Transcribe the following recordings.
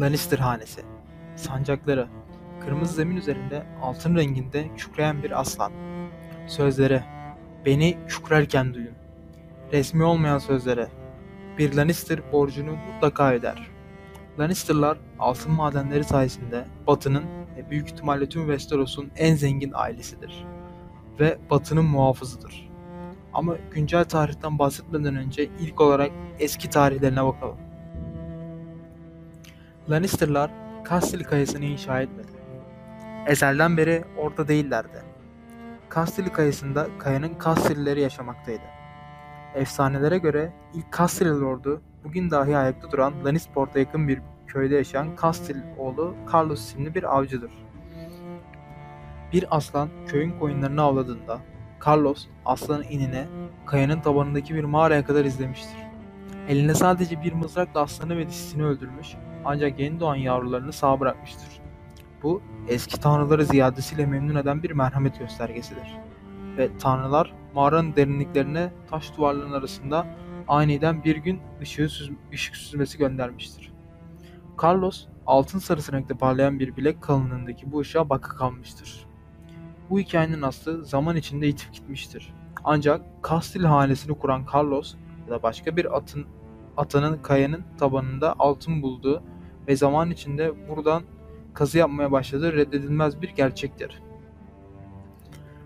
Lannister hanesi. Sancakları. Kırmızı zemin üzerinde altın renginde kükreyen bir aslan. Sözleri. Beni kükrerken duyun. Resmi olmayan sözlere. Bir Lannister borcunu mutlaka öder. Lannister'lar altın madenleri sayesinde Batı'nın ve büyük ihtimalle tüm Westeros'un en zengin ailesidir. Ve Batı'nın muhafızıdır. Ama güncel tarihten bahsetmeden önce ilk olarak eski tarihlerine bakalım. Lannister'lar Casterly Kayası'nı inşa etmedi. Ezelden beri orada değillerdi. Casterly Kayası'nda kayanın Casterly'leri yaşamaktaydı. Efsanelere göre ilk Casterly Lord'u bugün dahi ayakta duran Lannisport'a yakın bir köyde yaşayan Casterly oğlu Carlos isimli bir avcıdır. Bir aslan köyün koyunlarını avladığında Carlos aslanın inine kayanın tabanındaki bir mağaraya kadar izlemiştir. Eline sadece bir mızrakla aslanı ve dişisini öldürmüş ancak yeni doğan yavrularını sağ bırakmıştır. Bu eski tanrıları ziyadesiyle memnun eden bir merhamet göstergesidir. Ve tanrılar mağaranın derinliklerine taş duvarların arasında aniden bir gün ışığı süz ışık süzmesi göndermiştir. Carlos altın sarısı renkte parlayan bir bilek kalınlığındaki bu ışığa bakı kalmıştır. Bu hikayenin aslı zaman içinde itip gitmiştir. Ancak Kastil hanesini kuran Carlos ya da başka bir atın atanın kayanın tabanında altın bulduğu ve zaman içinde buradan kazı yapmaya başladığı reddedilmez bir gerçektir.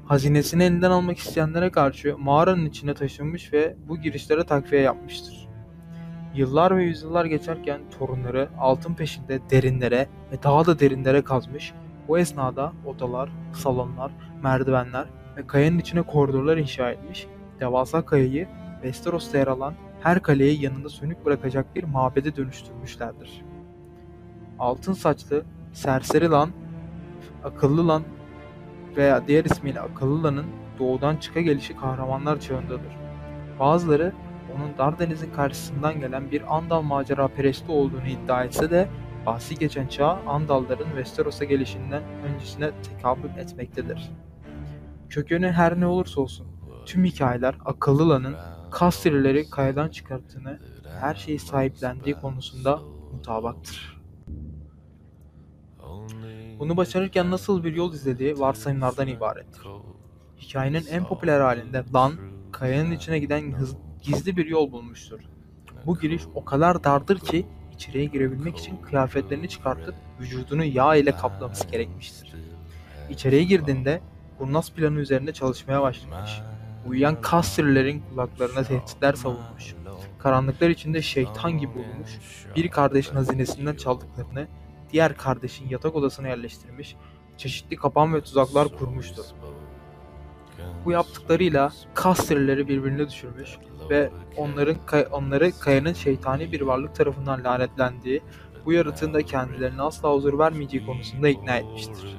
Hazinesini elinden almak isteyenlere karşı mağaranın içine taşınmış ve bu girişlere takviye yapmıştır. Yıllar ve yüzyıllar geçerken torunları altın peşinde derinlere ve daha da derinlere kazmış, bu esnada odalar, salonlar, merdivenler ve kayanın içine koridorlar inşa etmiş, devasa kayayı Westeros'ta yer alan her kaleyi yanında sönük bırakacak bir mabede dönüştürmüşlerdir. Altın saçlı, serseri lan, akıllı lan veya diğer ismiyle akıllı lanın doğudan çıka gelişi kahramanlar çağındadır. Bazıları onun Dardeniz'in karşısından gelen bir Andal macera peresti olduğunu iddia etse de bahsi geçen çağ Andalların Westeros'a gelişinden öncesine tekabül etmektedir. Kökeni her ne olursa olsun tüm hikayeler akıllılanın Casterly'leri kayadan çıkarttığını, her şeyi sahiplendiği konusunda mutabaktır. Bunu başarırken nasıl bir yol izlediği varsayımlardan ibarettir. Hikayenin en popüler halinde Lan, kayanın içine giden hız, gizli bir yol bulmuştur. Bu giriş o kadar dardır ki içeriye girebilmek için kıyafetlerini çıkartıp vücudunu yağ ile kaplaması gerekmiştir. İçeriye girdiğinde kurnaz planı üzerinde çalışmaya başlamış. Uyuyan Casterly'lerin kulaklarına tehditler savunmuş. Karanlıklar içinde şeytan gibi olmuş, bir kardeşin hazinesinden çaldıklarını diğer kardeşin yatak odasına yerleştirmiş, çeşitli kapan ve tuzaklar kurmuştu. Bu yaptıklarıyla Casterly'leri birbirine düşürmüş ve onların onları kayanın şeytani bir varlık tarafından lanetlendiği, bu yaratığın da kendilerine asla huzur vermeyeceği konusunda ikna etmiştir.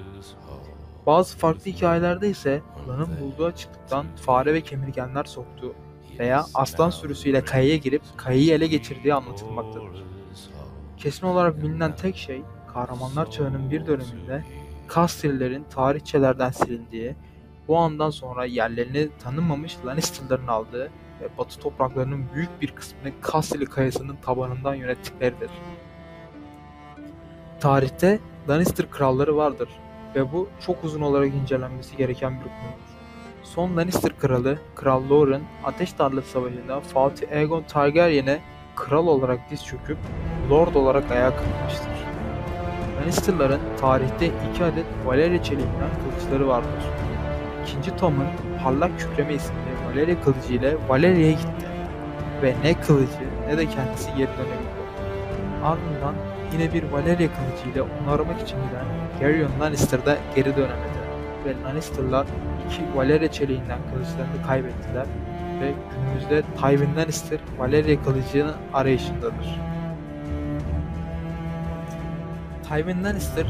Bazı farklı hikayelerde ise Lan'ın bulduğu açıklıktan fare ve kemirgenler soktuğu veya aslan sürüsüyle kayaya girip kayayı ele geçirdiği anlatılmaktadır. Kesin olarak bilinen tek şey kahramanlar çağının bir döneminde Casterly'lerin tarihçelerden silindiği, bu andan sonra yerlerini tanınmamış Lannister'ların aldığı ve batı topraklarının büyük bir kısmını Casterly kayasının tabanından yönettikleridir. Tarihte Lannister kralları vardır ve bu çok uzun olarak incelenmesi gereken bir konudur. Son Lannister kralı Kral Loren Ateş Tarlası Savaşı'nda Fatih Aegon Targaryen'e kral olarak diz çöküp lord olarak ayağa kalkmıştır. Lannister'ların tarihte iki adet Valyria çeliğinden kılıçları vardır. İkinci Tom'un parlak kükreme isimli Valyria kılıcı ile Valyria'ya gitti ve ne kılıcı ne de kendisi geri dönebildi. Ardından yine bir Valyria kılıcı ile onu aramak için giden Tyrion Lannister geri dönemedi ve Lannister'lar iki Valyria çeliğinden kılıçlarını kaybettiler ve günümüzde Tywin Lannister Valyria kılıcının arayışındadır. Tywin Lannister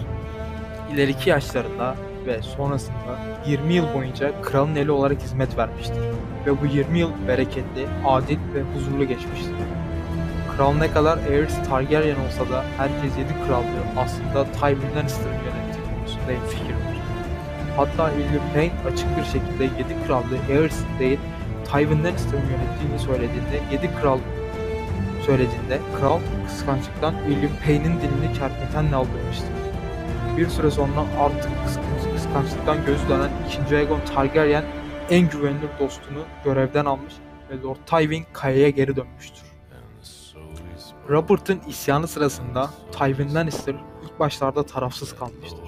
ileriki yaşlarında ve sonrasında 20 yıl boyunca kralın eli olarak hizmet vermiştir ve bu 20 yıl bereketli, adil ve huzurlu geçmiştir. Kral ne kadar Aerys Targaryen olsa da herkes 7 krallığı aslında Tywin Lannister'ın yönettiği konusunda hemfikirdir. Hatta William Payne açık bir şekilde 7 krallığı Aerys'in değil Tywin Lannister'ın yönettiğini söylediğinde 7 kral söylediğinde kral kıskançlıktan William Payne'in dilini kerpetenle aldırmıştı. Bir süre sonra artık kıskanç- kıskançlıktan gözü dönen 2. Aegon Targaryen en güvenilir dostunu görevden almış ve Lord Tywin kayaya geri dönmüştür. Robert'ın isyanı sırasında Tywin Lannister ilk başlarda tarafsız kalmıştır.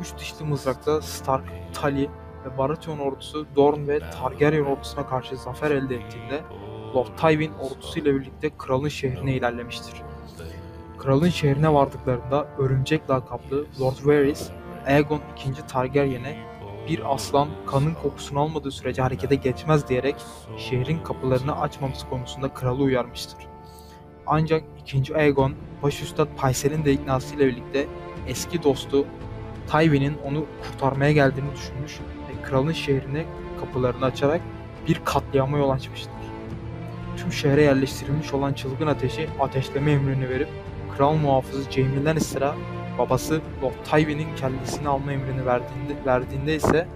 Üç dişli mızrakta Stark, Tully ve Baratheon ordusu Dorne ve Targaryen ordusuna karşı zafer elde ettiğinde Lord Tywin ordusuyla birlikte kralın şehrine ilerlemiştir. Kralın şehrine vardıklarında Örümcek lakaplı Lord Varys, Aegon II. Targaryen'e bir aslan kanın kokusunu almadığı sürece harekete geçmez diyerek şehrin kapılarını açmaması konusunda kralı uyarmıştır. Ancak 2. Aegon, başüstad Paysel'in de iknasıyla birlikte eski dostu Tywin'in onu kurtarmaya geldiğini düşünmüş ve kralın şehrine kapılarını açarak bir katliama yol açmıştır. Tüm şehre yerleştirilmiş olan çılgın ateşi ateşleme emrini verip kral muhafızı Jaime Lannister'a babası Lord Tywin'in kellesini alma emrini verdiğinde, verdiğinde ise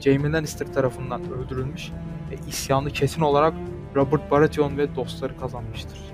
Jaime Lannister tarafından öldürülmüş ve isyanı kesin olarak Robert Baratheon ve dostları kazanmıştır.